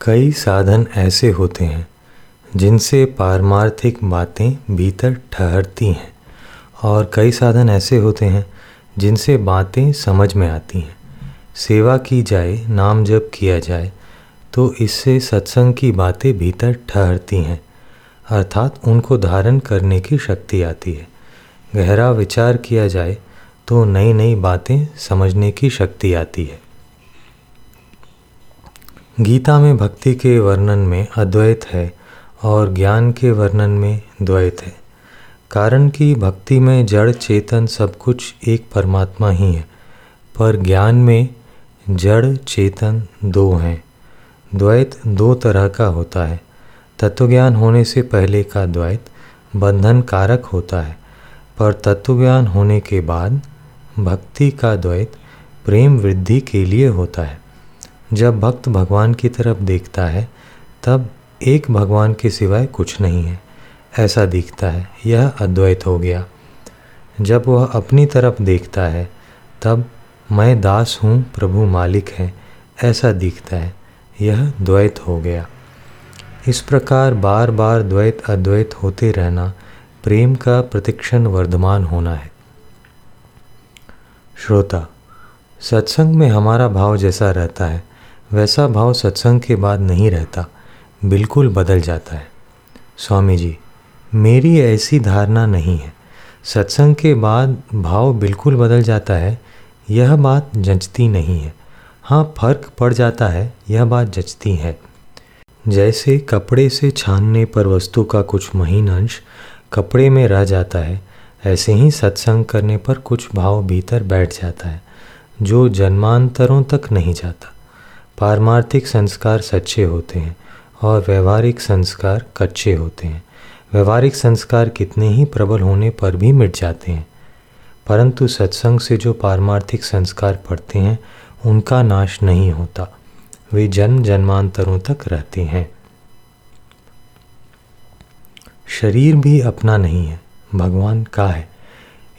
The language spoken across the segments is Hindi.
कई साधन ऐसे होते हैं, जिनसे पारमार्थिक बातें भीतर ठहरती हैं, और कई साधन ऐसे होते हैं, जिनसे बातें समझ में आती हैं। सेवा की जाए, नाम जप किया जाए तो इससे सत्संग की बातें भीतर ठहरती हैं, अर्थात उनको धारण करने की शक्ति आती है। गहरा विचार किया जाए तो नई नई बातें समझने की शक्ति आती है। गीता में भक्ति के वर्णन में अद्वैत है और ज्ञान के वर्णन में द्वैत है। कारण कि भक्ति में जड़ चेतन सब कुछ एक परमात्मा ही है, पर ज्ञान में जड़ चेतन दो हैं। द्वैत दो तरह का होता है। तत्वज्ञान होने से पहले का द्वैत बंधन कारक होता है, पर तत्वज्ञान होने के बाद भक्ति का द्वैत प्रेम वृद्धि के लिए होता है। जब भक्त भगवान की तरफ़ देखता है, तब एक भगवान के सिवाय कुछ नहीं है। ऐसा दिखता है, यह अद्वैत हो गया। जब वह अपनी तरफ़ देखता है, तब मैं दास हूँ, प्रभु मालिक है, ऐसा दिखता है, यह द्वैत हो गया। इस प्रकार बार बार द्वैत अद्वैत होते रहना, प्रेम का प्रतिक्षण वर्धमान होना है। श्रोता, सत्संग में हमारा भाव जैसा रहता है वैसा भाव सत्संग के बाद नहीं रहता। बिल्कुल बदल जाता है। स्वामी जी, मेरी ऐसी धारणा नहीं है। सत्संग के बाद भाव बिल्कुल बदल जाता है। यह बात जचती नहीं है। हाँ फ़र्क पड़ जाता है। यह बात जचती है। जैसे कपड़े से छानने पर वस्तु का कुछ महीन अंश कपड़े में रह जाता है, ऐसे ही सत्संग करने पर कुछ भाव भीतर बैठ जाता है, जो जन्मांतरों तक नहीं जाता। पारमार्थिक संस्कार सच्चे होते हैं और व्यवहारिक संस्कार कच्चे होते हैं। व्यवहारिक संस्कार कितने ही प्रबल होने पर भी मिट जाते हैं। परंतु सत्संग से जो पारमार्थिक संस्कार पड़ते हैं, उनका नाश नहीं होता। वे जन्म जन्मांतरों तक रहते हैं। शरीर भी अपना नहीं है, भगवान का है।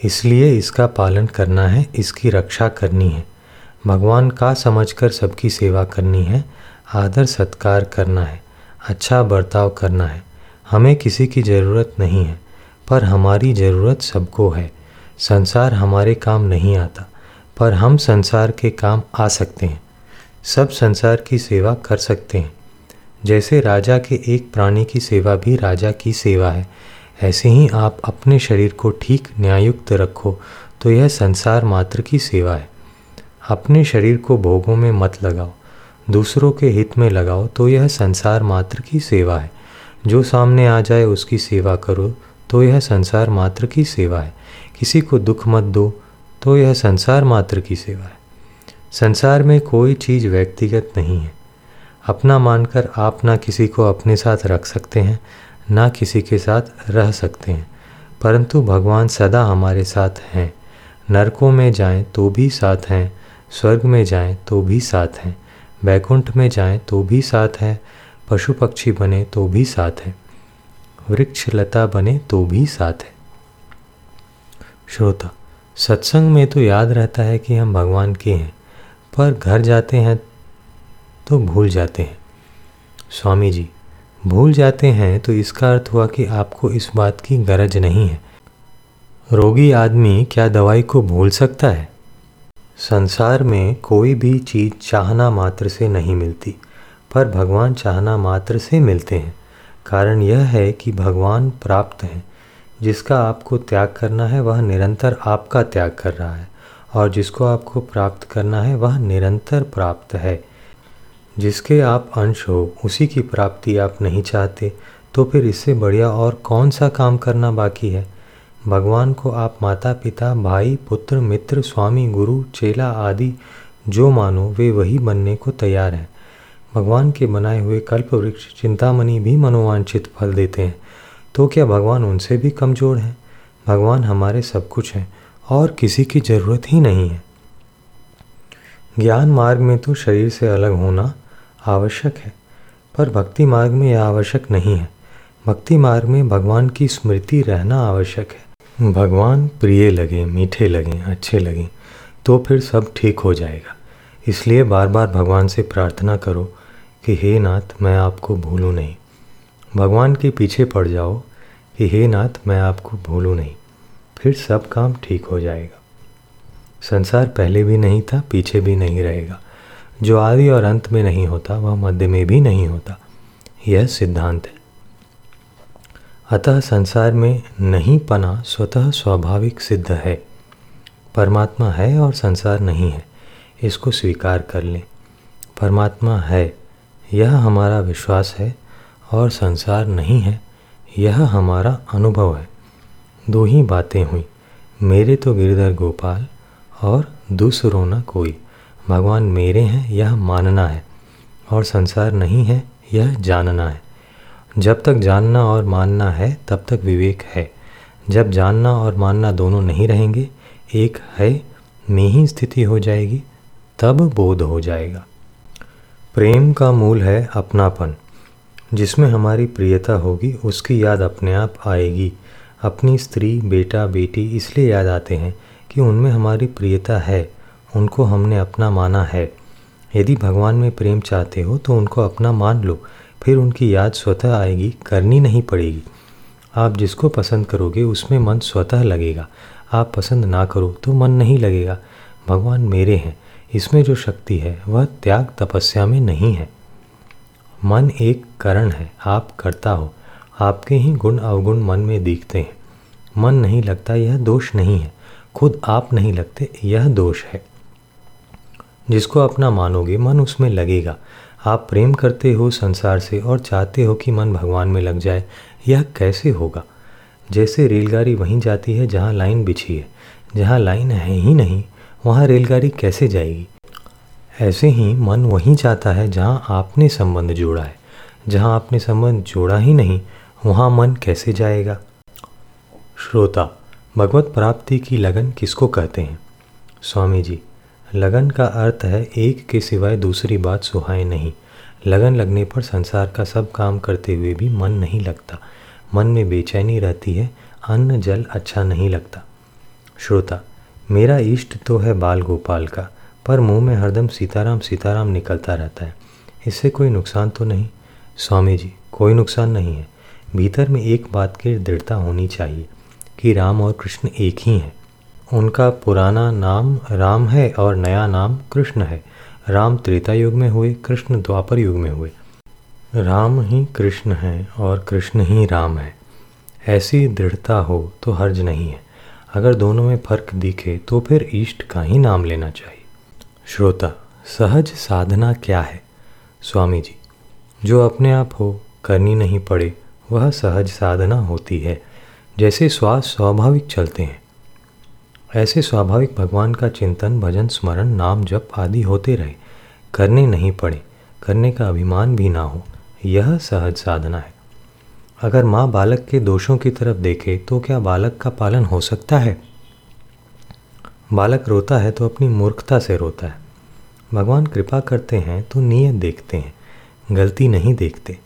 इसलिए इसका पालन करना है, इसकी रक्षा करनी है। भगवान का समझकर सबकी सेवा करनी है, आदर सत्कार करना है अच्छा बर्ताव करना है। हमें किसी की ज़रूरत नहीं है, पर हमारी ज़रूरत सबको है। संसार हमारे काम नहीं आता, पर हम संसार के काम आ सकते हैं। सब संसार की सेवा कर सकते हैं। जैसे राजा के एक प्राणी की सेवा भी राजा की सेवा है। ऐसे ही आप अपने शरीर को ठीक न्यायुक्त रखो तो यह संसार मात्र की सेवा है। अपने शरीर को भोगों में मत लगाओ, दूसरों के हित में लगाओ तो यह संसार मात्र की सेवा है। जो सामने आ जाए उसकी सेवा करो तो यह संसार मात्र की सेवा है। किसी को दुख मत दो तो यह संसार मात्र की सेवा है। संसार में कोई चीज़ व्यक्तिगत नहीं है। अपना मानकर आप ना किसी को अपने साथ रख सकते हैं, ना किसी के साथ रह सकते हैं। परंतु भगवान सदा हमारे साथ हैं। नरकों में जाएँ तो भी साथ हैं। स्वर्ग में जाएँ तो भी साथ हैं, वैकुंठ में जाएँ तो भी साथ हैं पशु पक्षी बने तो भी साथ हैं वृक्ष लता बने तो भी साथ हैं। श्रोता, सत्संग में तो याद रहता है कि हम भगवान के हैं, पर घर जाते हैं तो भूल जाते हैं। स्वामी जी, भूल जाते हैं तो इसका अर्थ हुआ कि आपको इस बात की गरज नहीं है। रोगी आदमी क्या दवाई को भूल सकता है? संसार में कोई भी चीज़ चाहना मात्र से नहीं मिलती, पर भगवान चाहना मात्र से मिलते हैं। कारण यह है कि भगवान प्राप्त हैं। जिसका आपको त्याग करना है, वह निरंतर आपका त्याग कर रहा है, और जिसको आपको प्राप्त करना है, वह निरंतर प्राप्त है। जिसके आप अंश हो, उसी की प्राप्ति आप नहीं चाहते तो फिर इससे बढ़िया और कौन सा काम करना बाकी है? भगवान को आप माता पिता, भाई, पुत्र, मित्र, स्वामी, गुरु, चेला आदि जो मानो वे वही बनने को तैयार हैं। भगवान के बनाए हुए कल्प वृक्ष चिंतामणि भी मनोवांछित फल देते हैं। तो क्या भगवान उनसे भी कमज़ोर हैं? भगवान हमारे सब कुछ हैं और किसी की ज़रूरत ही नहीं है। ज्ञान मार्ग में तो शरीर से अलग होना आवश्यक है, पर भक्ति मार्ग में यह आवश्यक नहीं है। भक्ति मार्ग में भगवान की स्मृति रहना आवश्यक है। भगवान प्रिय लगे, मीठे लगें, अच्छे लगें तो फिर सब ठीक हो जाएगा। इसलिए बार बार भगवान से प्रार्थना करो कि हे नाथ, मैं आपको भूलूँ नहीं। भगवान के पीछे पड़ जाओ कि हे नाथ, मैं आपको भूलूँ नहीं। फिर सब काम ठीक हो जाएगा। संसार पहले भी नहीं था, पीछे भी नहीं रहेगा। जो आदि और अंत में नहीं होता, वह मध्य में भी नहीं होता। यह सिद्धांत है। अतः संसार में नहीं पना स्वतः स्वाभाविक सिद्ध है। परमात्मा है और संसार नहीं है, इसको स्वीकार कर लें। परमात्मा है, यह हमारा विश्वास है, और संसार नहीं है, यह हमारा अनुभव है। दो ही बातें हुई, मेरे तो गिरधर गोपाल और दूसरों न कोई। भगवान मेरे हैं, यह मानना है, और संसार नहीं है, यह जानना है। जब तक जानना और मानना है, तब तक विवेक है। जब जानना और मानना दोनों नहीं रहेंगे, एक है, में ही स्थिति हो जाएगी, तब बोध हो जाएगा। प्रेम का मूल है अपनापन। जिसमें हमारी प्रियता होगी, उसकी याद अपने आप आएगी। अपनी स्त्री, बेटा, बेटी इसलिए याद आते हैं कि उनमें हमारी प्रियता है, उनको हमने अपना माना है। यदि भगवान में प्रेम चाहते हो तो उनको अपना मान लो। फिर उनकी याद स्वतः आएगी, करनी नहीं पड़ेगी। आप जिसको पसंद करोगे, उसमें मन स्वतः लगेगा। आप पसंद ना करो तो मन नहीं लगेगा। भगवान मेरे हैं, इसमें जो शक्ति है, वह त्याग तपस्या में नहीं है। मन एक करण है, आप करता हो। आपके ही गुण अवगुण मन में दिखते हैं। मन नहीं लगता, यह दोष नहीं है। खुद आप नहीं लगते, यह दोष है। जिसको अपना मानोगे, मन उसमें लगेगा। आप प्रेम करते हो संसार से और चाहते हो कि मन भगवान में लग जाए, यह कैसे होगा? जैसे रेलगाड़ी वहीं जाती है जहाँ लाइन बिछी है, जहाँ लाइन है ही नहीं, वहाँ रेलगाड़ी कैसे जाएगी? ऐसे ही मन वहीं जाता है जहाँ आपने संबंध जोड़ा है, जहाँ आपने संबंध जोड़ा ही नहीं, वहाँ मन कैसे जाएगा? श्रोता, भगवत प्राप्ति की लगन किसको कहते हैं? स्वामी जी लगन का अर्थ है एक के सिवाय दूसरी बात सुहाए नहीं। लगन लगने पर संसार का सब काम करते हुए भी मन नहीं लगता। मन में बेचैनी रहती है, अन्न जल अच्छा नहीं लगता। श्रोता, मेरा इष्ट तो है बाल गोपाल का, पर मुँह में हरदम सीताराम सीताराम निकलता रहता है। इससे कोई नुकसान तो नहीं? स्वामी जी, कोई नुकसान नहीं है। भीतर में एक बात की दृढ़ता होनी चाहिए कि राम और कृष्ण एक ही हैं। उनका पुराना नाम राम है और नया नाम कृष्ण है। राम त्रेता युग में हुए, कृष्ण द्वापर युग में हुए। राम ही कृष्ण है और कृष्ण ही राम है। ऐसी दृढ़ता हो तो हर्ज नहीं है। अगर दोनों में फ़र्क दिखे तो फिर ईष्ट का ही नाम लेना चाहिए। श्रोता, सहज साधना क्या है? स्वामी जी, जो अपने आप हो, करनी नहीं पड़े, वह सहज साधना होती है। जैसे श्वास स्वाभाविक चलते हैं ऐसे स्वाभाविक भगवान का चिंतन, भजन, स्मरण, नाम जप आदि होते रहे। करने नहीं पड़े। करने का अभिमान भी ना हो। यह सहज साधना है। अगर माँ बालक के दोषों की तरफ़ देखे तो क्या बालक का पालन हो सकता है? बालक रोता है तो अपनी मूर्खता से रोता है। भगवान कृपा करते हैं तो नियत देखते हैं, गलती नहीं देखते।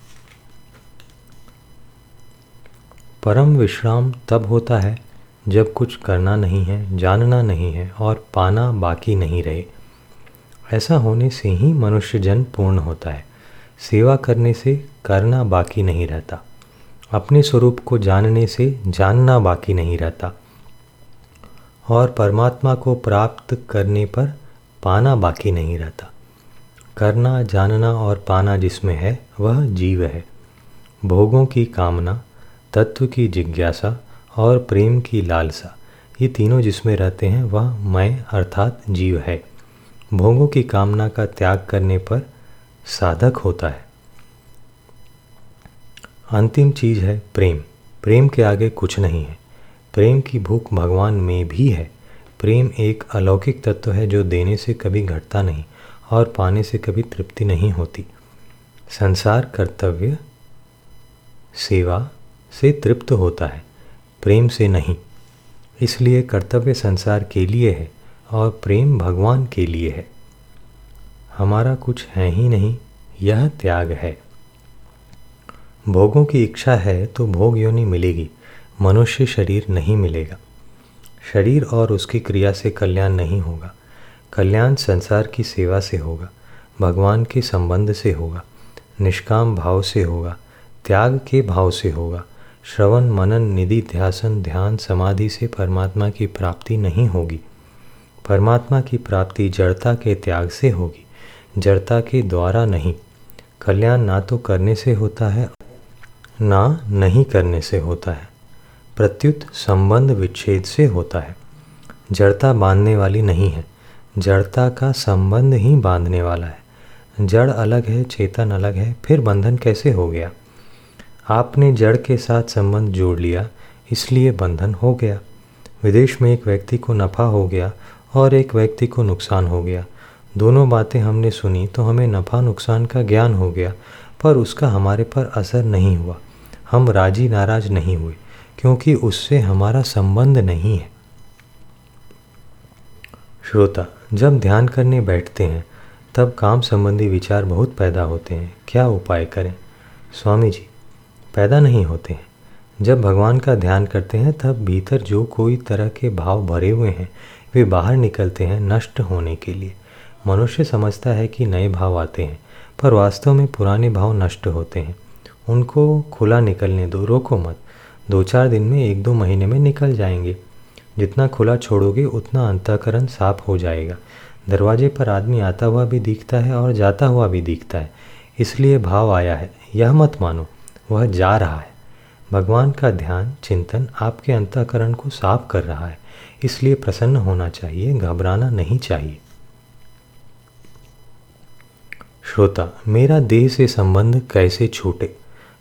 परम विश्राम तब होता है जब कुछ करना नहीं है, जानना नहीं है और पाना बाकी नहीं रहे। ऐसा होने से ही मनुष्य जन पूर्ण होता है। सेवा करने से करना बाकी नहीं रहता। अपने स्वरूप को जानने से जानना बाकी नहीं रहता। और परमात्मा को प्राप्त करने पर पाना बाकी नहीं रहता। करना, जानना और पाना जिसमें है, वह जीव है। भोगों की कामना, तत्व की जिज्ञासा और प्रेम की लालसा। ये तीनों जिसमें रहते हैं, वह मैं अर्थात जीव है। भोगों की कामना का त्याग करने पर साधक होता है। अंतिम चीज़ है प्रेम। प्रेम के आगे कुछ नहीं है। प्रेम की भूख भगवान में भी है। प्रेम एक अलौकिक तत्व है जो देने से कभी घटता नहीं और पाने से कभी तृप्ति नहीं होती। संसार कर्तव्य सेवा से तृप्त होता है। प्रेम से नहीं। इसलिए कर्तव्य संसार के लिए है और प्रेम भगवान के लिए है। हमारा कुछ है ही नहीं, यह त्याग है। भोगों की इच्छा है तो भोग योनि मिलेगी, मनुष्य शरीर नहीं मिलेगा। शरीर और उसकी क्रिया से कल्याण नहीं होगा। कल्याण संसार की सेवा से होगा, भगवान के संबंध से होगा, निष्काम भाव से होगा, त्याग के भाव से होगा। श्रवण, मनन, निधि, ध्यासन, ध्यान, समाधि से परमात्मा की प्राप्ति नहीं होगी। परमात्मा की प्राप्ति जड़ता के त्याग से होगी, जड़ता के द्वारा नहीं। कल्याण ना तो करने से होता है, ना नहीं करने से होता है। प्रत्युत संबंध विच्छेद से होता है। जड़ता बांधने वाली नहीं है, जड़ता का संबंध ही बांधने वाला है। जड़ अलग है, चेतन अलग है, फिर बंधन कैसे हो गया? आपने जड़ के साथ संबंध जोड़ लिया, इसलिए बंधन हो गया। विदेश में एक व्यक्ति को नफ़ा हो गया और एक व्यक्ति को नुकसान हो गया। दोनों बातें हमने सुनी तो हमें नफ़ा नुकसान का ज्ञान हो गया, पर उसका हमारे पर असर नहीं हुआ। हम राज़ी नाराज़ नहीं हुए, क्योंकि उससे हमारा संबंध नहीं है। श्रोता, जब ध्यान करने बैठते हैं, तब काम संबंधी विचार बहुत पैदा होते हैं। क्या उपाय करें? स्वामी जी पैदा नहीं होते हैं। जब भगवान का ध्यान करते हैं, तब भीतर जो कोई तरह के भाव भरे हुए हैं, वे बाहर निकलते हैं नष्ट होने के लिए। मनुष्य समझता है कि नए भाव आते हैं, पर वास्तव में पुराने भाव नष्ट होते हैं। उनको खुला निकलने दो, रोको मत। दो चार दिन में एक दो महीने में निकल जाएँगे। जितना खुला छोड़ोगे, उतना अंतकरण साफ़ हो जाएगा। दरवाजे पर आदमी आता हुआ भी दिखता है और जाता हुआ भी दिखता है। इसलिए भाव आया है। यह मत मानो। वह जा रहा है। भगवान का ध्यान, चिंतन आपके अंतकरण को साफ़ कर रहा है, इसलिए प्रसन्न होना चाहिए, घबराना नहीं चाहिए। श्रोता, मेरा देह से संबंध कैसे छूटे?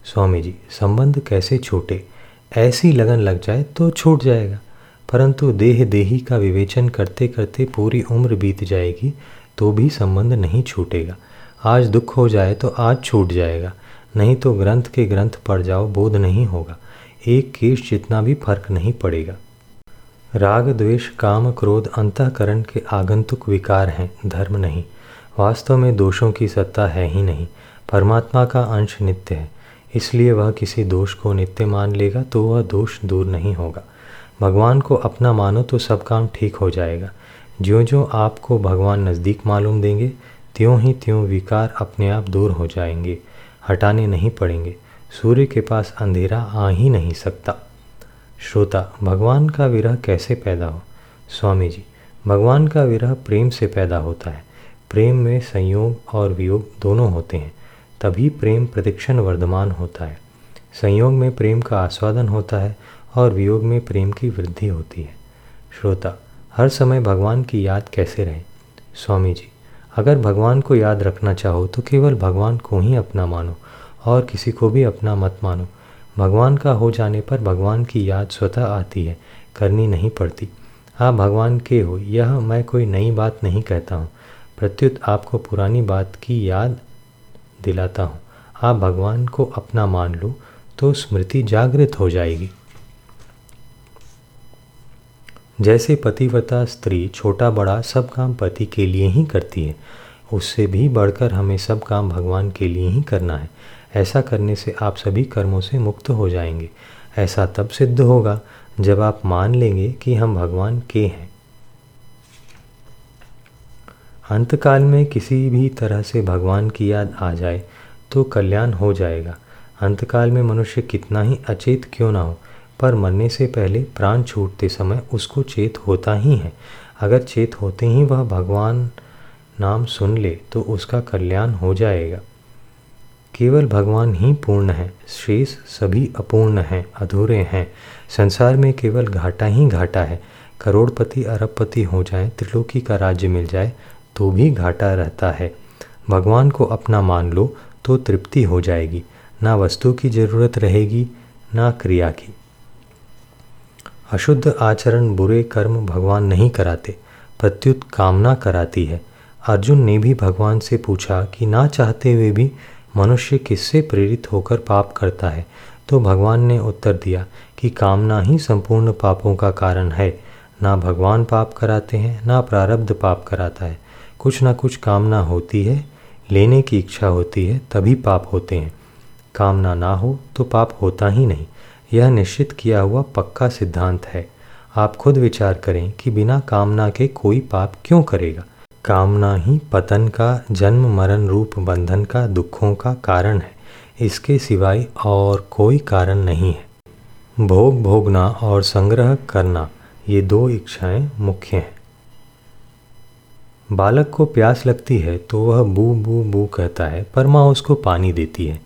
स्वामी जी, संबंध कैसे छूटे? ऐसी लगन लग जाए तो छूट जाएगा, परंतु देह देही का विवेचन करते करते पूरी उम्र बीत जाएगी तो भी संबंध नहीं छूटेगा। आज दुख हो जाए तो आज छूट जाएगा। नहीं तो ग्रंथ के ग्रंथ पढ़ जाओ, बोध नहीं होगा। एक केश जितना भी फ़र्क नहीं पड़ेगा। राग, द्वेष, काम, क्रोध, अंतकरण के आगंतुक विकार हैं, धर्म नहीं। वास्तव में दोषों की सत्ता है ही नहीं। परमात्मा का अंश नित्य है। इसलिए वह किसी दोष को नित्य मान लेगा तो वह दोष दूर नहीं होगा। भगवान को अपना मानो तो सब काम ठीक हो जाएगा। ज्यों ज्यों आपको भगवान नज़दीक मालूम देंगे, त्यों ही त्यों विकार अपने आप दूर हो जाएँगे। हटाने नहीं पड़ेंगे। सूर्य के पास अंधेरा आ ही नहीं सकता। श्रोता, भगवान का विरह कैसे पैदा हो? स्वामी जी, भगवान का विरह प्रेम से पैदा होता है। प्रेम में संयोग और वियोग दोनों होते हैं। तभी प्रेम प्रतिक्षण वर्धमान होता है। संयोग में प्रेम का आस्वादन होता है और वियोग में प्रेम की वृद्धि होती है। श्रोता, हर समय भगवान की याद कैसे रहे? स्वामी जी अगर भगवान को याद रखना चाहो तो केवल भगवान को ही अपना मानो, और किसी को भी अपना मत मानो। भगवान का हो जाने पर भगवान की याद स्वतः आती है, करनी नहीं पड़ती। आप भगवान के हो, यह मैं कोई नई बात नहीं कहता हूँ। प्रत्युत आपको पुरानी बात की याद दिलाता हूँ। आप भगवान को अपना मान लो तो स्मृति जागृत हो जाएगी। जैसे पतिव्रता स्त्री छोटा बड़ा सब काम पति के लिए ही करती है, उससे भी बढ़कर हमें सब काम भगवान के लिए ही करना है। ऐसा करने से आप सभी कर्मों से मुक्त हो जाएँगे। ऐसा तब सिद्ध होगा जब आप मान लेंगे कि हम भगवान के हैं। अंतकाल में किसी भी तरह से भगवान की याद आ जाए तो कल्याण हो जाएगा। अंतकाल में मनुष्य कितना ही अचेत क्यों ना हो पर मरने से पहले प्राण छूटते समय उसको चेत होता ही है। अगर चेत होते ही वह भगवान नाम सुन ले तो उसका कल्याण हो जाएगा। केवल भगवान ही पूर्ण है, शेष सभी अपूर्ण हैं, अधूरे हैं। संसार में केवल घाटा ही घाटा है। करोड़पति, अरबपति हो जाए, त्रिलोकी का राज्य मिल जाए तो भी घाटा रहता है। भगवान को अपना मान लो तो तृप्ति हो जाएगी। ना वस्तु की ज़रूरत रहेगी, ना क्रिया की। अशुद्ध आचरण बुरे कर्म भगवान नहीं कराते, प्रत्युत कामना कराती है। अर्जुन ने भी भगवान से पूछा कि ना चाहते हुए भी मनुष्य किससे प्रेरित होकर पाप करता है? तो भगवान ने उत्तर दिया कि कामना ही संपूर्ण पापों का कारण है। ना भगवान पाप कराते हैं, ना प्रारब्ध पाप कराता है। कुछ ना कुछ कामना होती है, लेने की इच्छा होती है, तभी पाप होते हैं। कामना ना हो तो पाप होता ही नहीं। यह निश्चित किया हुआ पक्का सिद्धांत है। आप खुद विचार करें कि बिना कामना के कोई पाप क्यों करेगा? कामना ही पतन का, जन्म मरण रूप बंधन का, दुखों का कारण है। इसके सिवाय और कोई कारण नहीं है। भोग भोगना और संग्रह करना, ये दो इच्छाएँ मुख्य हैं। बालक को प्यास लगती है तो वह बू बू बू कहता है, पर माँ उसको पानी देती है।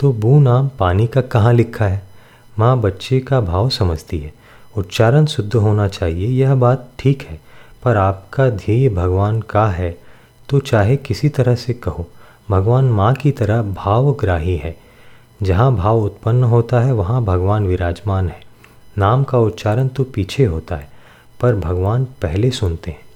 तो बू नाम पानी का कहाँ लिखा है? माँ बच्चे का भाव समझती है। उच्चारण शुद्ध होना चाहिए, यह बात ठीक है, पर आपका ध्येय भगवान का है तो चाहे किसी तरह से कहो, भगवान माँ की तरह भावग्राही है। जहाँ भाव उत्पन्न होता है, वहाँ भगवान विराजमान है। नाम का उच्चारण तो पीछे होता है, पर भगवान पहले सुनते हैं।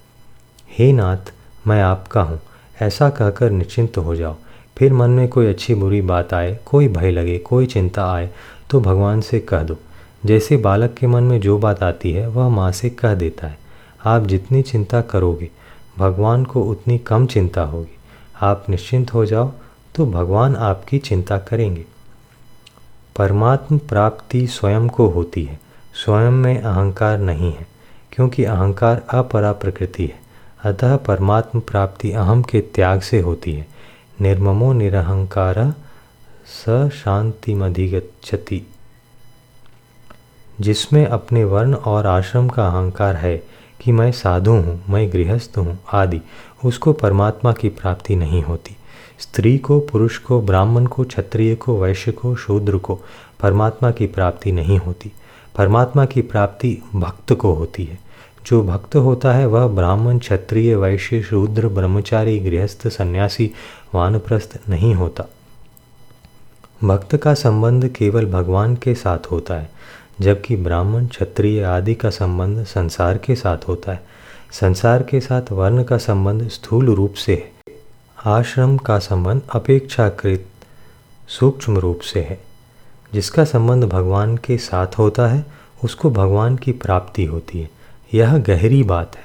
हे नाथ, मैं आपका हूँ, ऐसा कहकर निश्चिंत हो जाओ। फिर मन में कोई अच्छी बुरी बात आए, कोई भय लगे, कोई चिंता आए तो भगवान से कह दो। जैसे बालक के मन में जो बात आती है, वह माँ से कह देता है। आप जितनी चिंता करोगे, भगवान को उतनी कम चिंता होगी। आप निश्चिंत हो जाओ तो भगवान आपकी चिंता करेंगे। परमात्म प्राप्ति स्वयं को होती है। स्वयं में अहंकार नहीं है, क्योंकि अहंकार अपरा प्रकृति है। अतः परमात्म प्राप्ति अहम के त्याग से होती है। निर्ममो निरहंकार स शांतिमधिगछति जिसमें अपने वर्ण और आश्रम का अहंकार है कि मैं साधु हूँ, मैं गृहस्थ हूँ, आदि, उसको परमात्मा की प्राप्ति नहीं होती। स्त्री को, पुरुष को, ब्राह्मण को, क्षत्रिय को, वैश्य को, शूद्र को परमात्मा की प्राप्ति नहीं होती। परमात्मा की प्राप्ति भक्त को होती है। जो भक्त होता है, वह ब्राह्मण, क्षत्रिय, वैश्य, शूद्र, ब्रह्मचारी, गृहस्थ, सन्यासी, वानप्रस्थ नहीं होता। भक्त का संबंध केवल भगवान के साथ होता है, जबकि ब्राह्मण, क्षत्रिय आदि का संबंध संसार के साथ होता है। संसार के साथ वर्ण का संबंध स्थूल रूप से है। आश्रम का संबंध अपेक्षाकृत सूक्ष्म रूप से है। जिसका संबंध भगवान के साथ होता है, उसको भगवान की प्राप्ति होती है। यह गहरी बात है।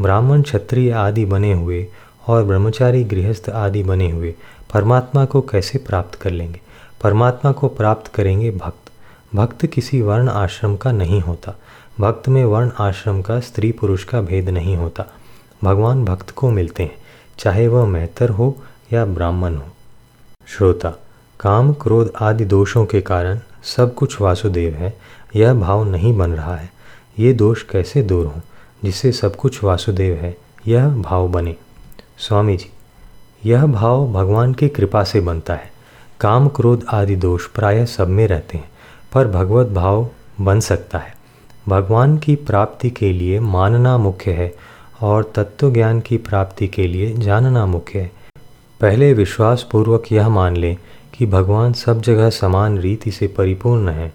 ब्राह्मण क्षत्रिय आदि बने हुए और ब्रह्मचारी गृहस्थ आदि बने हुए परमात्मा को कैसे प्राप्त कर लेंगे? परमात्मा को प्राप्त करेंगे भक्त। भक्त किसी वर्ण आश्रम का नहीं होता। भक्त में वर्ण आश्रम का स्त्री पुरुष का भेद नहीं होता। भगवान भक्त को मिलते हैं, चाहे वह मेहतर हो या ब्राह्मण हो। श्रोता, काम, क्रोध आदि दोषों के कारण सब कुछ वासुदेव है, यह भाव नहीं बन रहा है। ये दोष कैसे दूर हों, जिससे सब कुछ वासुदेव है, यह भाव बने। स्वामी जी, यह भाव भगवान की कृपा से बनता है। काम क्रोध आदि दोष प्रायः सब में रहते हैं, पर भगवत भाव बन सकता है। भगवान की प्राप्ति के लिए मानना मुख्य है, और तत्व ज्ञान की प्राप्ति के लिए जानना मुख्य है। पहले विश्वास पूर्वक यह मान लें कि भगवान सब जगह समान रीति से परिपूर्ण है।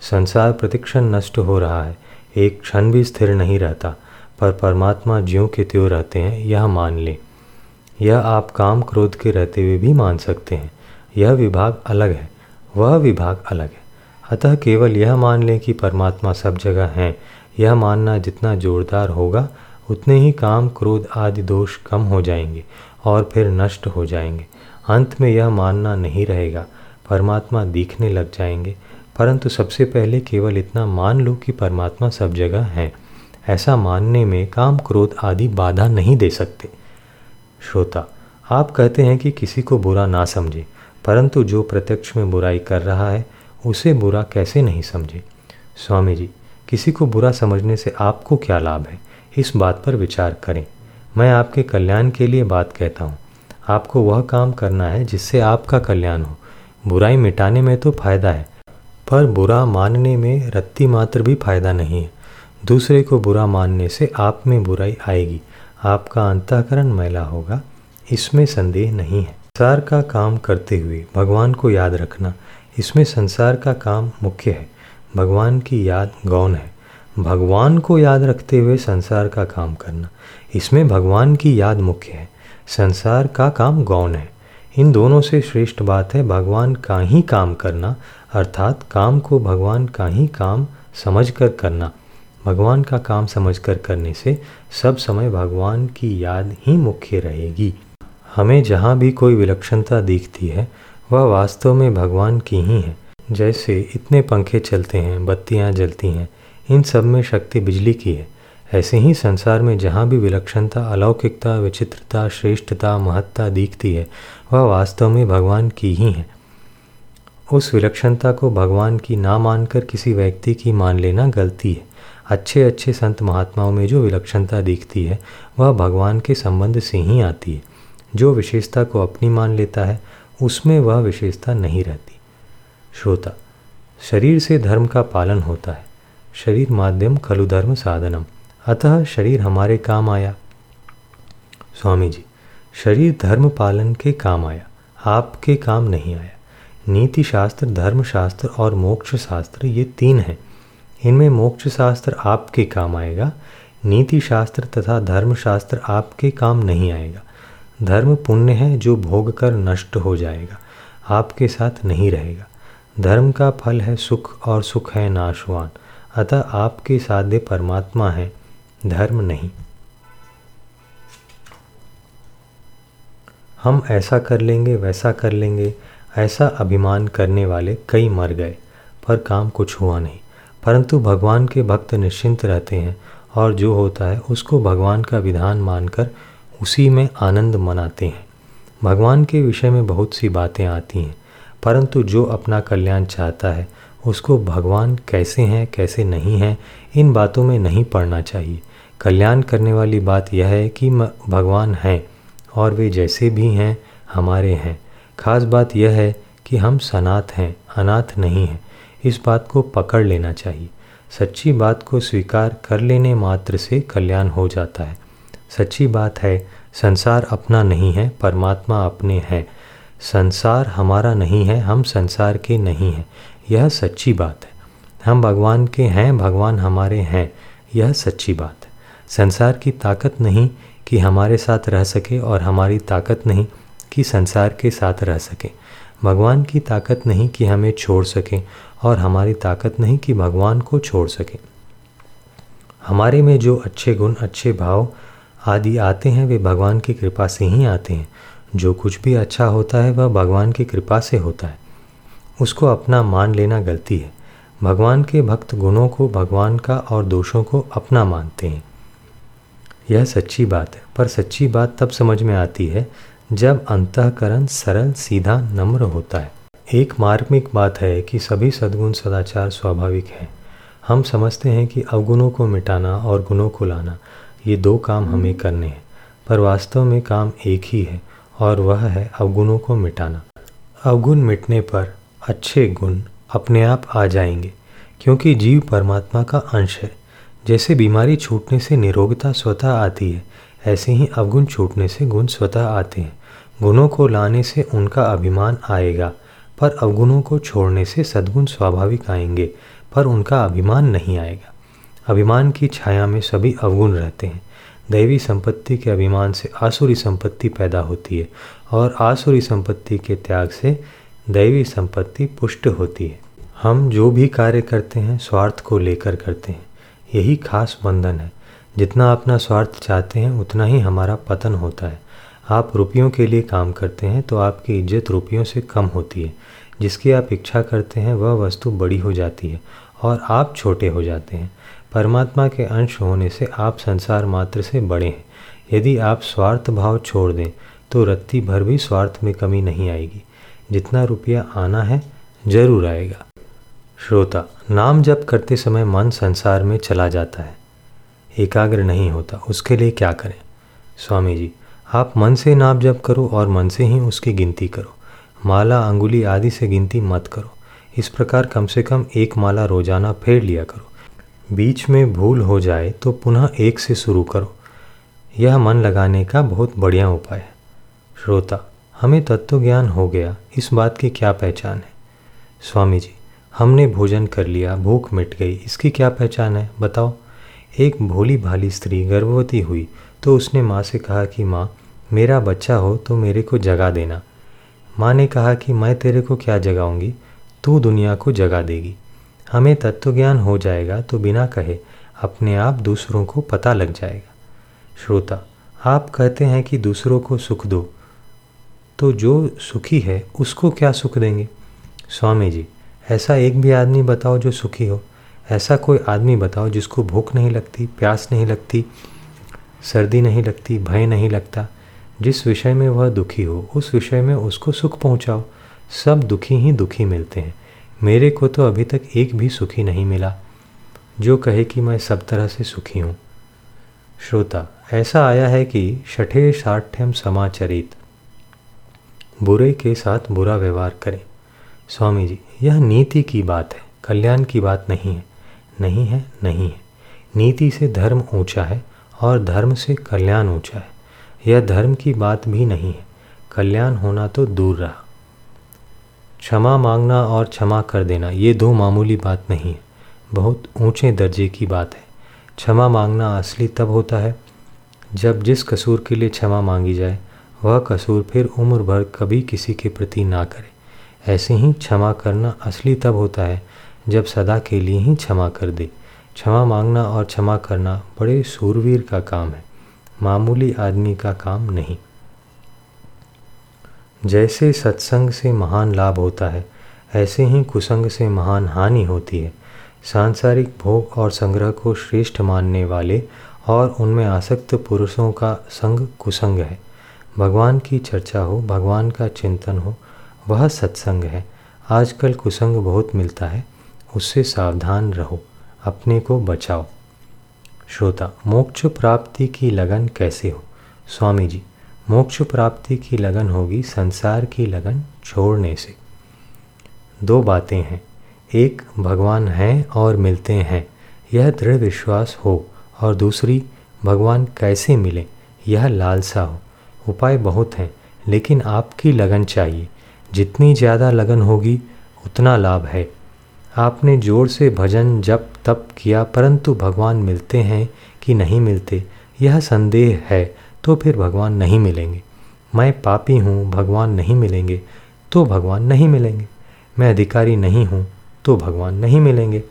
संसार प्रतिक्षण नष्ट हो रहा है एक क्षण भी स्थिर नहीं रहता, पर परमात्मा ज्यों के त्यों रहते हैं, यह मान लें। यह आप काम क्रोध के रहते हुए भी मान सकते हैं। यह विभाग अलग है, वह विभाग अलग है। अतः केवल यह मान लें कि परमात्मा सब जगह हैं। यह मानना जितना जोरदार होगा, उतने ही काम, क्रोध आदि दोष कम हो जाएँगे और फिर नष्ट हो जाएँगे। अंत में यह मानना नहीं रहेगा, परमात्मा दिखने लग जाएँगे। परंतु सबसे पहले केवल इतना मान लो कि परमात्मा सब जगह है। ऐसा मानने में काम क्रोध आदि बाधा नहीं दे सकते। श्रोता, आप कहते हैं कि किसी को बुरा ना समझे, परंतु जो प्रत्यक्ष में बुराई कर रहा है, उसे बुरा कैसे नहीं समझे? स्वामी जी किसी को बुरा समझने से आपको क्या लाभ है? इस बात पर विचार करें। मैं आपके कल्याण के लिए बात कहता हूँ। आपको वह काम करना है जिससे आपका कल्याण हो। बुराई मिटाने में तो फ़ायदा है पर बुरा मानने में रत्ती मात्र भी फ़ायदा नहीं। है दूसरे को बुरा मानने से आप में बुराई आएगी। आपका अंतःकरण मैला होगा। इसमें संदेह नहीं है। संसार का काम करते हुए भगवान को याद रखना। इसमें संसार का काम मुख्य है। भगवान की याद गौन है। भगवान को याद रखते हुए संसार का काम करना। इसमें भगवान की याद मुख्य है। संसार का काम गौन है। इन दोनों से श्रेष्ठ बात है, भगवान का ही काम करना अर्थात काम को भगवान का ही काम समझकर करना। भगवान का काम समझकर करने से सब समय भगवान की याद ही मुख्य रहेगी। हमें जहाँ भी कोई विलक्षणता दिखती है, वह वास्तव में भगवान की ही है। जैसे इतने पंखे चलते हैं, बत्तियाँ जलती हैं, इन सब में शक्ति बिजली की है। ऐसे ही संसार में जहाँ भी विलक्षणता, अलौकिकता, विचित्रता, श्रेष्ठता, महत्ता दिखती है, वह वास्तव में भगवान की ही है। उस विलक्षणता को भगवान की ना मानकर किसी व्यक्ति की मान लेना गलती है। अच्छे अच्छे संत महात्माओं में जो विलक्षणता दिखती है, वह भगवान के संबंध से ही आती है। जो विशेषता को अपनी मान लेता है, उसमें वह विशेषता नहीं रहती। श्रोता, शरीर से धर्म का पालन होता है। शरीर माध्यम खलु धर्म साधनम। अतः शरीर हमारे काम आया। स्वामी जी, शरीर धर्म पालन के काम आया। आपके काम नहीं आया। नीति शास्त्र धर्म शास्त्र और मोक्ष शास्त्र ये तीन हैं। इनमें मोक्ष शास्त्र आपके काम आएगा नीति शास्त्र तथा धर्म शास्त्र आपके काम नहीं आएगा। धर्म पुण्य है जो भोग कर नष्ट हो जाएगा, आपके साथ नहीं रहेगा। धर्म का फल है सुख और सुख है नाशवान, अतः आपके साध्य परमात्मा है, धर्म नहीं। हम ऐसा कर लेंगे, वैसा कर लेंगे ऐसा अभिमान करने वाले कई मर गए, पर काम कुछ हुआ नहीं। परंतु भगवान के भक्त निश्चिंत रहते हैं, और जो होता है उसको भगवान का विधान मानकर उसी में आनंद मनाते हैं। भगवान के विषय में बहुत सी बातें आती हैं, परंतु जो अपना कल्याण चाहता है, उसको भगवान कैसे हैं, कैसे नहीं हैं, इन बातों में नहीं पढ़ना चाहिए। कल्याण करने वाली बात यह है कि भगवान हैं, और वे जैसे भी हैं, हमारे हैं। खास बात यह है कि हम सनात हैं, अनाथ नहीं हैं। इस बात को पकड़ लेना चाहिए। सच्ची बात को स्वीकार कर लेने मात्र से कल्याण हो जाता है। सच्ची बात है, संसार अपना नहीं है, परमात्मा अपने हैं। संसार हमारा नहीं है, हम संसार के नहीं हैं। यह सच्ची बात है। हम भगवान के हैं, भगवान हमारे हैं। यह सच्ची बात है। संसार की ताकत नहीं कि हमारे साथ रह सके और हमारी ताकत नहीं। कि संसार के साथ रह सकें। भगवान की ताकत नहीं कि हमें छोड़ सकें और हमारी ताकत नहीं कि भगवान को छोड़ सकें। हमारे में जो अच्छे गुण, अच्छे भाव आदि आते हैं, वे भगवान की कृपा से ही आते हैं। जो कुछ भी अच्छा होता है, वह भगवान की कृपा से होता है। उसको अपना मान लेना गलती है। भगवान के भक्त गुणों को भगवान का और दोषों को अपना मानते हैं। यह सच्ची बात है, पर सच्ची बात तब समझ में आती है जब अंतकरण सरल, सीधा, नम्र होता है। एक मार्मिक बात है कि सभी सद्गुण सदाचार स्वाभाविक हैं। हम समझते हैं कि अवगुणों को मिटाना और गुणों को लाना, ये दो काम हमें करने हैं। पर वास्तव में काम एक ही है, और वह है अवगुणों को मिटाना। अवगुण मिटने पर अच्छे गुण अपने आप आ जाएँगे, क्योंकि जीव परमात्मा का अंश है। जैसे बीमारी छूटने से निरोगता स्वतः आती है, ऐसे ही अवगुण छूटने से गुण स्वतः आते हैं। गुणों को लाने से उनका अभिमान आएगा, पर अवगुणों को छोड़ने से सद्गुण स्वाभाविक आएँगे, पर उनका अभिमान नहीं आएगा। अभिमान की छाया में सभी अवगुण रहते हैं। दैवी संपत्ति के अभिमान से आसुरी संपत्ति पैदा होती है, और आसुरी संपत्ति के त्याग से दैवी संपत्ति पुष्ट होती है। हम जो भी कार्य करते हैं, स्वार्थ को लेकर करते हैं। यही खास बंधन है। जितना अपना स्वार्थ चाहते हैं, उतना ही हमारा पतन होता है। आप रुपयों के लिए काम करते हैं तो आपकी इज़्ज़त रुपयों से कम होती है। जिसकी आप इच्छा करते हैं वह वस्तु बड़ी हो जाती है और आप छोटे हो जाते हैं। परमात्मा के अंश होने से आप संसार मात्र से बड़े हैं। यदि आप स्वार्थ भाव छोड़ दें तो रत्ती भर भी स्वार्थ में कमी नहीं आएगी। जितना रुपया आना है, ज़रूर आएगा। श्रोता, नाम जप करते समय मन संसार में चला जाता है। एकाग्र नहीं होता, उसके लिए क्या करें? स्वामी जी आप मन से नाप जप करो और मन से ही उसकी गिनती करो। माला, अंगुली आदि से गिनती मत करो। इस प्रकार कम से कम एक माला रोज़ाना फेर लिया करो। बीच में भूल हो जाए तो पुनः एक से शुरू करो। यह मन लगाने का बहुत बढ़िया उपाय है। श्रोता, हमें तत्व ज्ञान हो गया। इस बात की क्या पहचान है? स्वामी जी, हमने भोजन कर लिया, भूख मिट गई। इसकी क्या पहचान है? बताओ। एक भोली भाली स्त्री गर्भवती हुई तो उसने माँ से कहा कि, माँ मेरा बच्चा हो तो मेरे को जगा देना। माँ ने कहा कि मैं तेरे को क्या जगाऊँगी? तू दुनिया को जगा देगी। हमें तत्वज्ञान हो जाएगा तो बिना कहे अपने आप दूसरों को पता लग जाएगा। श्रोता, आप कहते हैं कि दूसरों को सुख दो। तो जो सुखी है, उसको क्या सुख देंगे? स्वामी जी, ऐसा एक भी आदमी बताओ जो सुखी हो। ऐसा कोई आदमी बताओ जिसको भूख नहीं लगती, प्यास नहीं लगती, सर्दी नहीं लगती, भय नहीं लगता। जिस विषय में वह दुखी हो, उस विषय में उसको सुख पहुंचाओ। सब दुखी ही दुखी मिलते हैं। मेरे को तो अभी तक एक भी सुखी नहीं मिला। जो कहे कि मैं सब तरह से सुखी हूँ। श्रोता, ऐसा आया है कि छठे साठ्यम समाचरित। बुरे के साथ बुरा व्यवहार करें। स्वामी जी, यह नीति की बात है, कल्याण की बात नहीं है। नहीं है नहीं है। नीति से धर्म ऊँचा है और धर्म से कल्याण ऊँचा है। यह धर्म की बात भी नहीं है। कल्याण होना तो दूर रहा। क्षमा मांगना और क्षमा कर देना, ये दो मामूली बात नहीं है। बहुत ऊँचे दर्जे की बात है। क्षमा मांगना असली तब होता है, जब जिस कसूर के लिए क्षमा मांगी जाए, वह कसूर फिर उम्र भर कभी किसी के प्रति ना करे। ऐसे ही क्षमा करना असली तब होता है, जब सदा के लिए ही क्षमा कर दे। क्षमा मांगना और क्षमा करना बड़े सूरवीर का काम है। मामूली आदमी का काम नहीं। जैसे सत्संग से महान लाभ होता है, ऐसे ही कुसंग से महान हानि होती है। सांसारिक भोग और संग्रह को श्रेष्ठ मानने वाले और उनमें आसक्त पुरुषों का संग कुसंग है। भगवान की चर्चा हो, भगवान का चिंतन हो, वह सत्संग है। आजकल कुसंग बहुत मिलता है, उससे सावधान रहो, अपने को बचाओ। श्रोता, मोक्ष प्राप्ति की लगन कैसे हो? स्वामी जी, मोक्ष प्राप्ति की लगन होगी संसार की लगन छोड़ने से। दो बातें हैं। एक, भगवान हैं और मिलते हैं। यह दृढ़ विश्वास हो। और दूसरी, भगवान कैसे मिले? यह लालसा हो। उपाय बहुत हैं, लेकिन आपकी लगन चाहिए। जितनी ज़्यादा लगन होगी, उतना लाभ है। आपने ज़ोर से भजन जप तप किया, परंतु भगवान मिलते हैं कि नहीं मिलते? यह संदेह है तो फिर भगवान नहीं मिलेंगे। मैं पापी हूँ, भगवान नहीं मिलेंगे तो भगवान नहीं मिलेंगे। मैं अधिकारी नहीं हूँ तो भगवान नहीं मिलेंगे।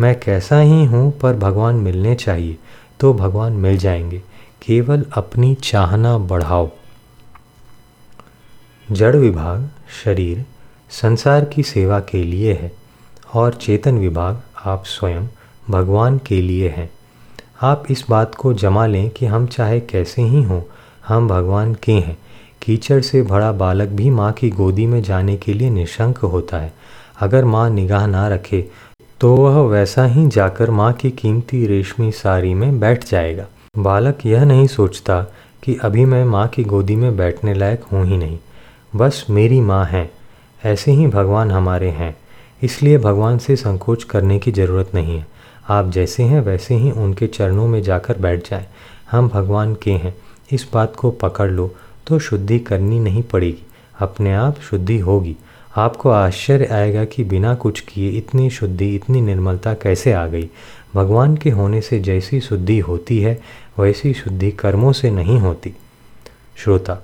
मैं कैसा ही हूँ, पर भगवान मिलने चाहिए तो भगवान मिल जाएँगे। केवल अपनी चाहना बढ़ाओ। जड़ विभाग, शरीर, संसार की सेवा के लिए है। और चेतन विभाग आप स्वयं भगवान के लिए हैं। आप इस बात को जमा लें कि हम चाहे कैसे ही हों, हम भगवान के हैं। कीचड़ से भरा बालक भी माँ की गोदी में जाने के लिए निशंक होता है। अगर माँ निगाह ना रखे तो वह वैसा ही जाकर माँ की कीमती रेशमी साड़ी में बैठ जाएगा। बालक यह नहीं सोचता कि अभी मैं माँ की गोदी में बैठने लायक हूँ ही नहीं। बस मेरी माँ है, ऐसे ही भगवान हमारे हैं। इसलिए भगवान से संकोच करने की ज़रूरत नहीं है। आप जैसे हैं, वैसे ही उनके चरणों में जाकर बैठ जाएँ। हम भगवान के हैं। इस बात को पकड़ लो तो शुद्धि करनी नहीं पड़ेगी। अपने आप शुद्धि होगी। आपको आश्चर्य आएगा कि बिना कुछ किए इतनी शुद्धि, इतनी निर्मलता कैसे आ गई। भगवान के होने से जैसी शुद्धि होती है, वैसी शुद्धि कर्मों से नहीं होती। श्रोता,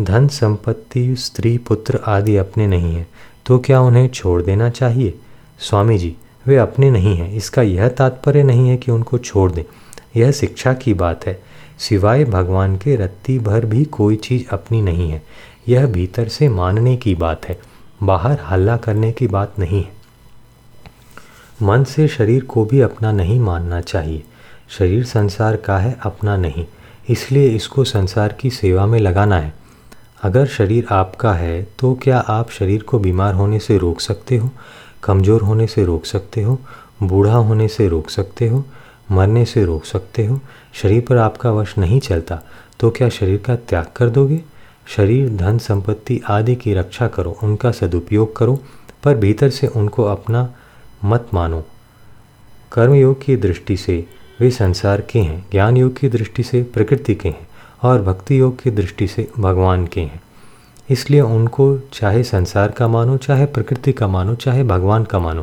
धन, संपत्ति, स्त्री, पुत्र आदि अपने नहीं हैं। तो क्या उन्हें छोड़ देना चाहिए? स्वामी जी वे अपने नहीं हैं। इसका यह तात्पर्य नहीं है कि उनको छोड़ दें। यह शिक्षा की बात है। सिवाय भगवान के रत्ती भर भी कोई चीज़ अपनी नहीं है। यह भीतर से मानने की बात है। बाहर हल्ला करने की बात नहीं है। मन से शरीर को भी अपना नहीं मानना चाहिए। शरीर संसार का है, अपना नहीं। इसलिए इसको संसार की सेवा में लगाना है। अगर शरीर आपका है तो क्या आप शरीर को बीमार होने से रोक सकते हो? कमज़ोर होने से रोक सकते हो? बूढ़ा होने से रोक सकते हो? मरने से रोक सकते हो? शरीर पर आपका वश नहीं चलता तो क्या शरीर का त्याग कर दोगे? शरीर, धन, संपत्ति आदि की रक्षा करो, उनका सदुपयोग करो, पर भीतर से उनको अपना मत मानो। कर्मयोग की दृष्टि से वे संसार के हैं ज्ञान योग की दृष्टि से प्रकृति के हैं। और भक्ति योग की दृष्टि से भगवान के हैं। इसलिए उनको चाहे संसार का मानो, चाहे प्रकृति का मानो, चाहे भगवान का मानो,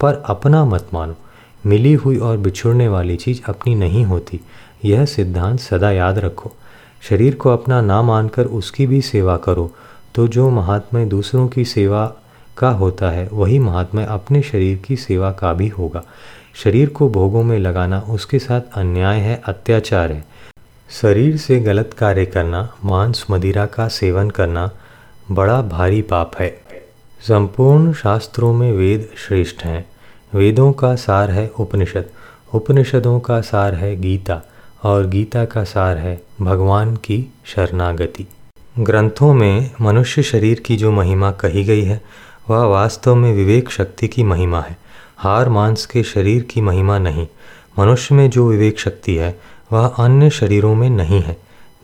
पर अपना मत मानो। मिली हुई और बिछुड़ने वाली चीज़ अपनी नहीं होती। यह सिद्धांत सदा याद रखो। शरीर को अपना ना मानकर उसकी भी सेवा करो। तो जो महात्मा दूसरों की सेवा का होता है, वही महात्मा अपने शरीर की सेवा का भी होगा। शरीर को भोगों में लगाना उसके साथ अन्याय है, अत्याचार है। शरीर से गलत कार्य करना, मांस मदिरा का सेवन करना बड़ा भारी पाप है। संपूर्ण शास्त्रों में वेद श्रेष्ठ हैं। वेदों का सार है उपनिषद। उपनिषदों का सार है गीता और गीता का सार है भगवान की शरणागति। ग्रंथों में मनुष्य शरीर की जो महिमा कही गई है, वह वास्तव में विवेक शक्ति की महिमा है। हार मांस के शरीर की महिमा नहीं। मनुष्य में जो विवेक शक्ति है वह अन्य शरीरों में नहीं है।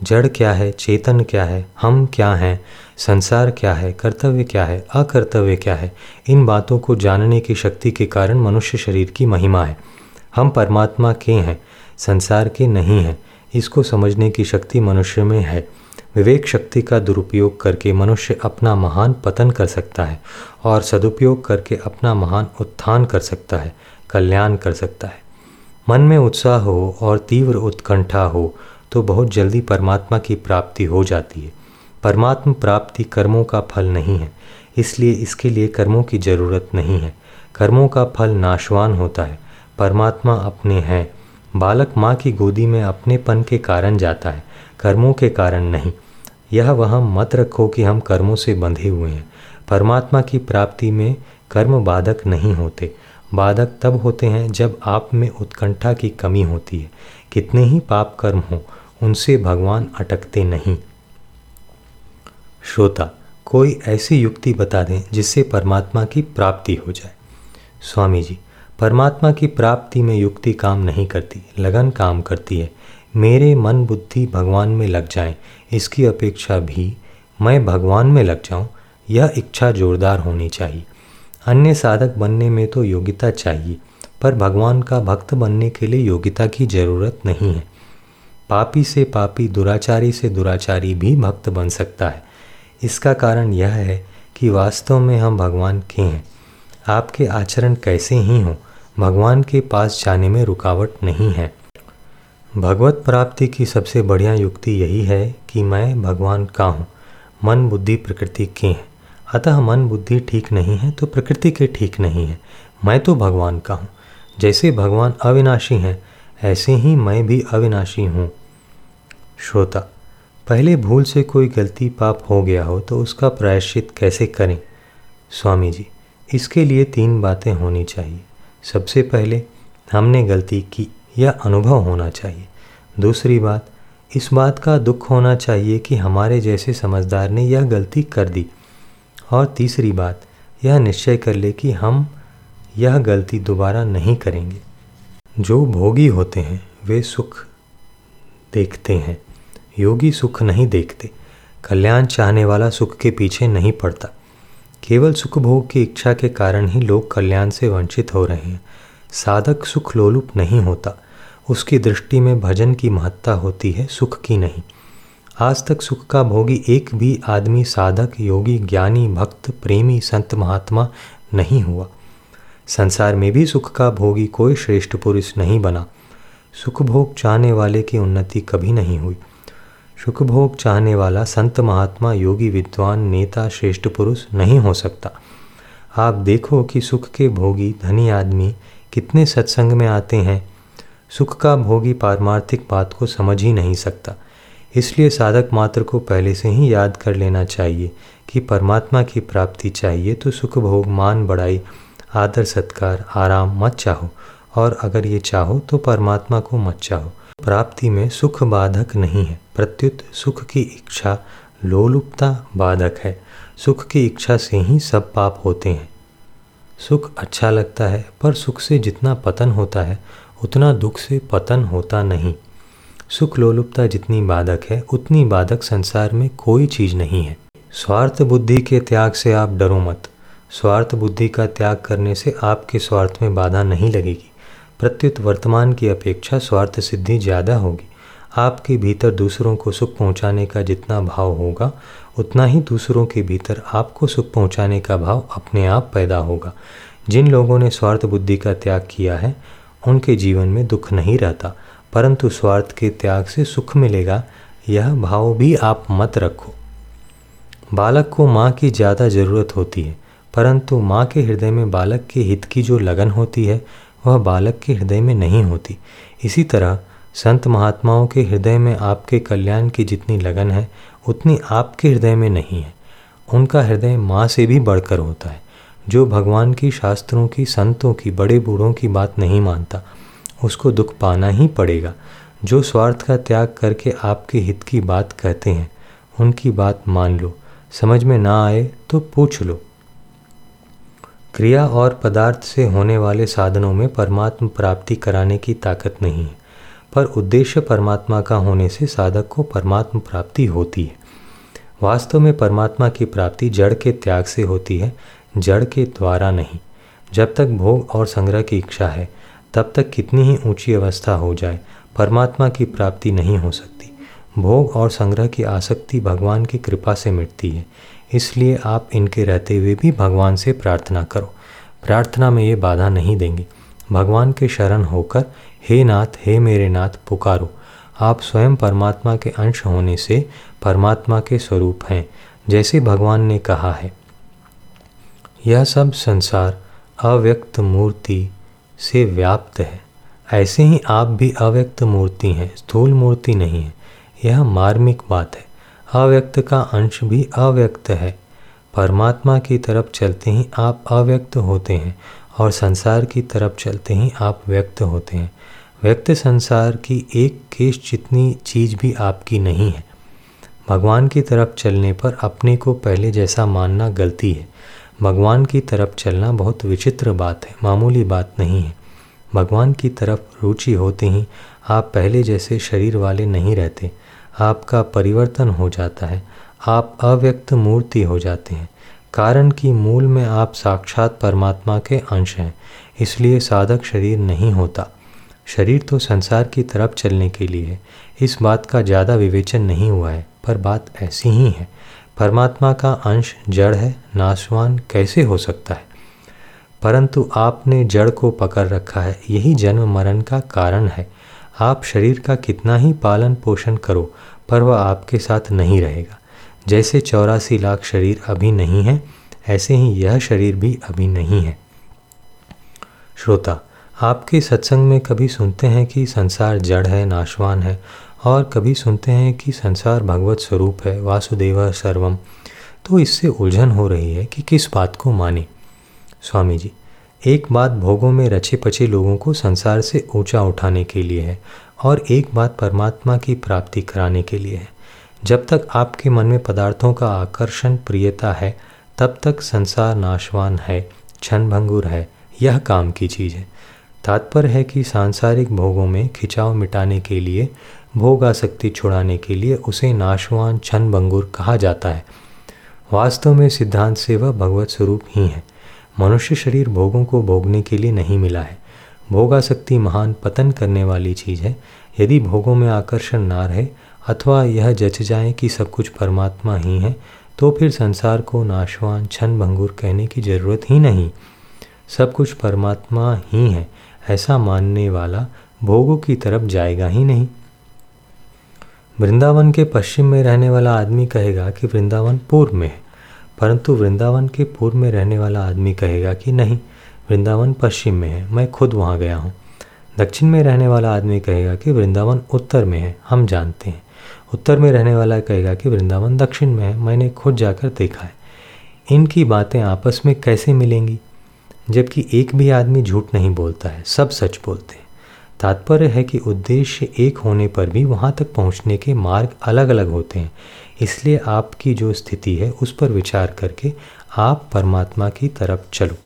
जड़ क्या है? चेतन क्या है? हम क्या हैं? संसार क्या है? कर्तव्य क्या है? अकर्तव्य क्या है? इन बातों को जानने की शक्ति के कारण मनुष्य शरीर की महिमा है। हम परमात्मा के हैं, संसार के नहीं हैं। इसको समझने की शक्ति मनुष्य में है। विवेक शक्ति का दुरुपयोग करके मनुष्य अपना महान पतन कर सकता है और सदुपयोग करके अपना महान उत्थान कर सकता है, कल्याण कर सकता है। मन में उत्साह हो और तीव्र उत्कंठा हो तो बहुत जल्दी परमात्मा की प्राप्ति हो जाती है। परमात्मा प्राप्ति कर्मों का फल नहीं है, इसलिए इसके लिए कर्मों की ज़रूरत नहीं है। कर्मों का फल नाशवान होता है, परमात्मा अपने हैं। बालक माँ की गोदी में अपनेपन के कारण जाता है, कर्मों के कारण नहीं। यह वह मत रखो कि हम कर्मों से बंधे हुए हैं। परमात्मा की प्राप्ति में कर्म बाधक नहीं होते। बाधक तब होते हैं जब आप में उत्कंठा की कमी होती है। कितने ही पाप कर्म हों, उनसे भगवान अटकते नहीं। श्रोता, कोई ऐसी युक्ति बता दें जिससे परमात्मा की प्राप्ति हो जाए। स्वामी जी, परमात्मा की प्राप्ति में युक्ति काम नहीं करती, लगन काम करती है। मेरे मन बुद्धि भगवान में लग जाए, इसकी अपेक्षा भी मैं भगवान में लग जाऊँ, यह इच्छा जोरदार होनी चाहिए। अन्य साधक बनने में तो योग्यता चाहिए, पर भगवान का भक्त बनने के लिए योग्यता की ज़रूरत नहीं है। पापी से पापी, दुराचारी से दुराचारी भी भक्त बन सकता है। इसका कारण यह है कि वास्तव में हम भगवान के हैं। आपके आचरण कैसे ही हों, भगवान के पास जाने में रुकावट नहीं है। भगवत प्राप्ति की सबसे बढ़िया युक्ति यही है कि मैं भगवान का हूँ, मन बुद्धि प्रकृति के हैं। अतः मन बुद्धि ठीक नहीं है तो प्रकृति के ठीक नहीं है। मैं तो भगवान का हूँ। जैसे भगवान अविनाशी हैं, ऐसे ही मैं भी अविनाशी हूँ। श्रोता, पहले भूल से कोई गलती पाप हो गया हो तो उसका प्रायश्चित कैसे करें? स्वामी जी, इसके लिए तीन बातें होनी चाहिए। सबसे पहले, हमने गलती की यह अनुभव होना चाहिए। दूसरी बात, इस बात का दुख होना चाहिए कि हमारे जैसे समझदार ने यह गलती कर दी। और तीसरी बात, यह निश्चय कर ले कि हम यह गलती दोबारा नहीं करेंगे। जो भोगी होते हैं, वे सुख देखते हैं। योगी सुख नहीं देखते। कल्याण चाहने वाला सुख के पीछे नहीं पड़ता। केवल सुख भोग की इच्छा के कारण ही लोग कल्याण से वंचित हो रहे हैं। साधक सुख लोलुप नहीं होता। उसकी दृष्टि में भजन की महत्ता होती है, सुख की नहीं। आज तक सुख का भोगी एक भी आदमी साधक, योगी, ज्ञानी, भक्त, प्रेमी, संत महात्मा नहीं हुआ। संसार में भी सुख का भोगी कोई श्रेष्ठ पुरुष नहीं बना। सुख भोग चाहने वाले की उन्नति कभी नहीं हुई। सुख भोग चाहने वाला संत महात्मा, योगी, विद्वान, नेता, श्रेष्ठ पुरुष नहीं हो सकता। आप देखो कि सुख के भोगी, धनी आदमी कितने सत्संग में आते हैं। सुख का भोगी पारमार्थिक बात को समझ ही नहीं सकता। इसलिए साधक मात्र को पहले से ही याद कर लेना चाहिए कि परमात्मा की प्राप्ति चाहिए तो सुख भोग, मान बढ़ाई आदर, सत्कार, आराम मत चाहो। और अगर ये चाहो तो परमात्मा को मत चाहो। प्राप्ति में सुख बाधक नहीं है। प्रत्युत सुख की इच्छा लोलुपता बाधक है। सुख की इच्छा से ही सब पाप होते हैं। सुख अच्छा लगता है, पर सुख से जितना पतन होता है, उतना दुख से पतन होता नहीं। सुख लोलुपता जितनी बाधक है, उतनी बाधक संसार में कोई चीज़ नहीं है। स्वार्थ बुद्धि के त्याग से आप डरो मत। स्वार्थ बुद्धि का त्याग करने से आपके स्वार्थ में बाधा नहीं लगेगी। प्रत्युत वर्तमान की अपेक्षा स्वार्थ सिद्धि ज़्यादा होगी। आपके भीतर दूसरों को सुख पहुँचाने का जितना भाव होगा, उतना ही दूसरों के भीतर आपको सुख पहुँचाने का भाव अपने आप पैदा होगा। जिन लोगों ने स्वार्थ बुद्धि का त्याग किया है, उनके जीवन में दुख नहीं रहता। परंतु स्वार्थ के त्याग से सुख मिलेगा, यह भाव भी आप मत रखो। बालक को माँ की ज़्यादा ज़रूरत होती है, परंतु माँ के हृदय में बालक के हित की जो लगन होती है, वह बालक के हृदय में नहीं होती। इसी तरह, संत महात्माओं के हृदय में आपके कल्याण की जितनी लगन है, उतनी आपके हृदय में नहीं है। उनका हृदय माँ से भी बढ़कर होता है, जो भगवान की शास्त्रों की, संतों की, बड़े बूढ़ों की बात नहीं मानता। उसको दुख पाना ही पड़ेगा। जो स्वार्थ का त्याग करके आपके हित की बात कहते हैं, उनकी बात मान लो। समझ में ना आए तो पूछ लो। क्रिया और पदार्थ से होने वाले साधनों में परमात्मा प्राप्ति कराने की ताकत नहीं है, पर उद्देश्य परमात्मा का होने से साधक को परमात्मा प्राप्ति होती है। वास्तव में परमात्मा की प्राप्ति जड़ के त्याग से होती है, जड़ के द्वारा नहीं। जब तक भोग और संग्रह की इच्छा है तब तक कितनी ही ऊँची अवस्था हो जाए, परमात्मा की प्राप्ति नहीं हो सकती। भोग और संग्रह की आसक्ति भगवान की कृपा से मिटती है। इसलिए आप इनके रहते हुए भी भगवान से प्रार्थना करो। प्रार्थना में ये बाधा नहीं देंगे। भगवान के शरण होकर, हे नाथ, हे मेरे नाथ, पुकारो। आप स्वयं परमात्मा के अंश होने से परमात्मा के स्वरूप हैं, जैसे भगवान ने कहा है। यह सब संसार, अव्यक्त मूर्ति से व्याप्त है। ऐसे ही आप भी अव्यक्त मूर्ति हैं, स्थूल मूर्ति नहीं है। यह मार्मिक बात है। अव्यक्त का अंश भी अव्यक्त है। परमात्मा की तरफ़ चलते ही आप अव्यक्त होते हैं और संसार की तरफ़ चलते ही आप व्यक्त होते हैं। व्यक्त संसार की एक केश जितनी चीज़ भी आपकी नहीं है। भगवान की तरफ़ चलने पर अपने को पहले जैसा मानना गलती है। भगवान की तरफ़ चलना बहुत विचित्र बात है, मामूली बात नहीं है। भगवान की तरफ़ रुचि होते ही आप पहले जैसे शरीर वाले नहीं रहते। आपका परिवर्तन हो जाता है, आप अव्यक्त मूर्ति हो जाते हैं। कारण कि मूल में आप साक्षात परमात्मा के अंश हैं, इसलिए साधक शरीर नहीं होता। शरीर तो संसार की तरफ़ चलने के लिए है, इस बात का ज़्यादा विवेचन नहीं हुआ है, पर बात ऐसी ही है। परमात्मा का अंश जड़ है, नाशवान कैसे हो सकता है? परंतु आपने जड़ को पकड़ रखा है, यही जन्म मरण का कारण है। आप शरीर का कितना ही पालन पोषण करो, पर वह आपके साथ नहीं रहेगा। जैसे चौरासी लाख शरीर अभी नहीं है, ऐसे ही यह शरीर भी अभी नहीं है। श्रोता, आपके सत्संग में कभी सुनते हैं कि संसार जड़ है, नाशवान है और कभी सुनते हैं कि संसार भगवत स्वरूप है, वासुदेव सर्वम। तो इससे उलझन हो रही है कि किस बात को माने। स्वामी जी, एक बात भोगों में रचे पचे लोगों को संसार से ऊँचा उठाने के लिए है और एक बात परमात्मा की प्राप्ति कराने के लिए है। जब तक आपके मन में पदार्थों का आकर्षण प्रियता है, तब तक संसार नाशवान है क्षण भंगुर है, यह काम की चीज़ है। तात्पर्य है कि सांसारिक भोगों में खिंचाव मिटाने के लिए भोग आसक्ति छुड़ाने के लिए उसे नाशवान छन भंगुर कहा जाता है। वास्तव में सिद्धांत से वह भगवत स्वरूप ही है। मनुष्य शरीर भोगों को भोगने के लिए नहीं मिला है। भोगासक्ति महान पतन करने वाली चीज़ है। यदि भोगों में आकर्षण ना रहे, अथवा यह जच जाए कि सब कुछ परमात्मा ही है तो फिर संसार को नाशवान छन भंगुर कहने की ज़रूरत ही नहीं। सब कुछ परमात्मा ही है। ऐसा मानने वाला भोगों की तरफ़ जाएगा ही नहीं। वृंदावन के पश्चिम में रहने वाला आदमी कहेगा कि वृंदावन पूर्व में है, परंतु वृंदावन के पूर्व में रहने वाला आदमी कहेगा कि नहीं, वृंदावन पश्चिम में है, मैं खुद वहाँ गया हूँ। दक्षिण में रहने वाला आदमी कहेगा कि वृंदावन उत्तर में है, हम जानते हैं। उत्तर में रहने वाला कहेगा कि वृंदावन दक्षिण में है, मैंने खुद जाकर देखा है। इनकी बातें आपस में कैसे मिलेंगी? जबकि एक भी आदमी झूठ नहीं बोलता है, सब सच बोलते हैं। तात्पर्य है कि उद्देश्य एक होने पर भी वहाँ तक पहुँचने के मार्ग अलग अलग होते हैं। इसलिए आपकी जो स्थिति है, उस पर विचार करके आप परमात्मा की तरफ़ चलो।